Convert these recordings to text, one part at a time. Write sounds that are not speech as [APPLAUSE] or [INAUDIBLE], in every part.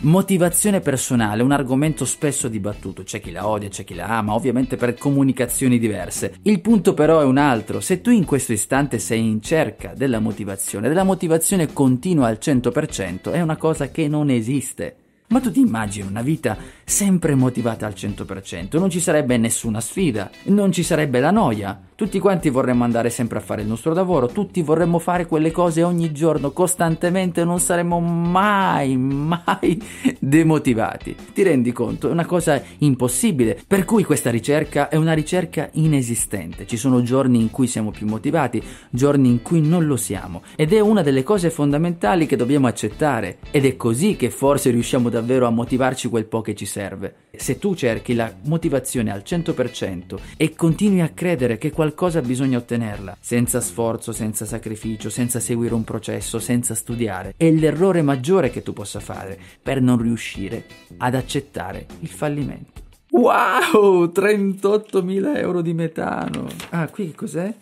Motivazione personale, un argomento spesso dibattuto, c'è chi la odia, c'è chi la ama, ovviamente per comunicazioni diverse. Il punto però è un altro, se tu in questo istante sei in cerca della motivazione, della motivazione continua al 100%, è una cosa che non esiste. Ma tu ti immagini una vita sempre motivata al 100%, non ci sarebbe nessuna sfida, non ci sarebbe la noia, tutti quanti vorremmo andare sempre a fare il nostro lavoro, tutti vorremmo fare quelle cose ogni giorno, costantemente, non saremmo mai, mai [LAUGHS] demotivati. Ti rendi conto? È una cosa impossibile, per cui questa ricerca è una ricerca inesistente. Ci sono giorni in cui siamo più motivati, giorni in cui non lo siamo, ed è una delle cose fondamentali che dobbiamo accettare, ed è così che forse riusciamo davvero a motivarci quel po' che ci serve. Se tu cerchi la motivazione al 100% e continui a credere che qualcosa bisogna ottenerla, senza sforzo, senza sacrificio, senza seguire un processo, senza studiare, è l'errore maggiore che tu possa fare per non riuscire ad accettare il fallimento. Wow, 38.000 euro di metano. Ah, qui cos'è?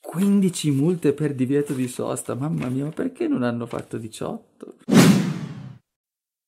15 multe per divieto di sosta. Mamma mia, ma perché non hanno fatto 18?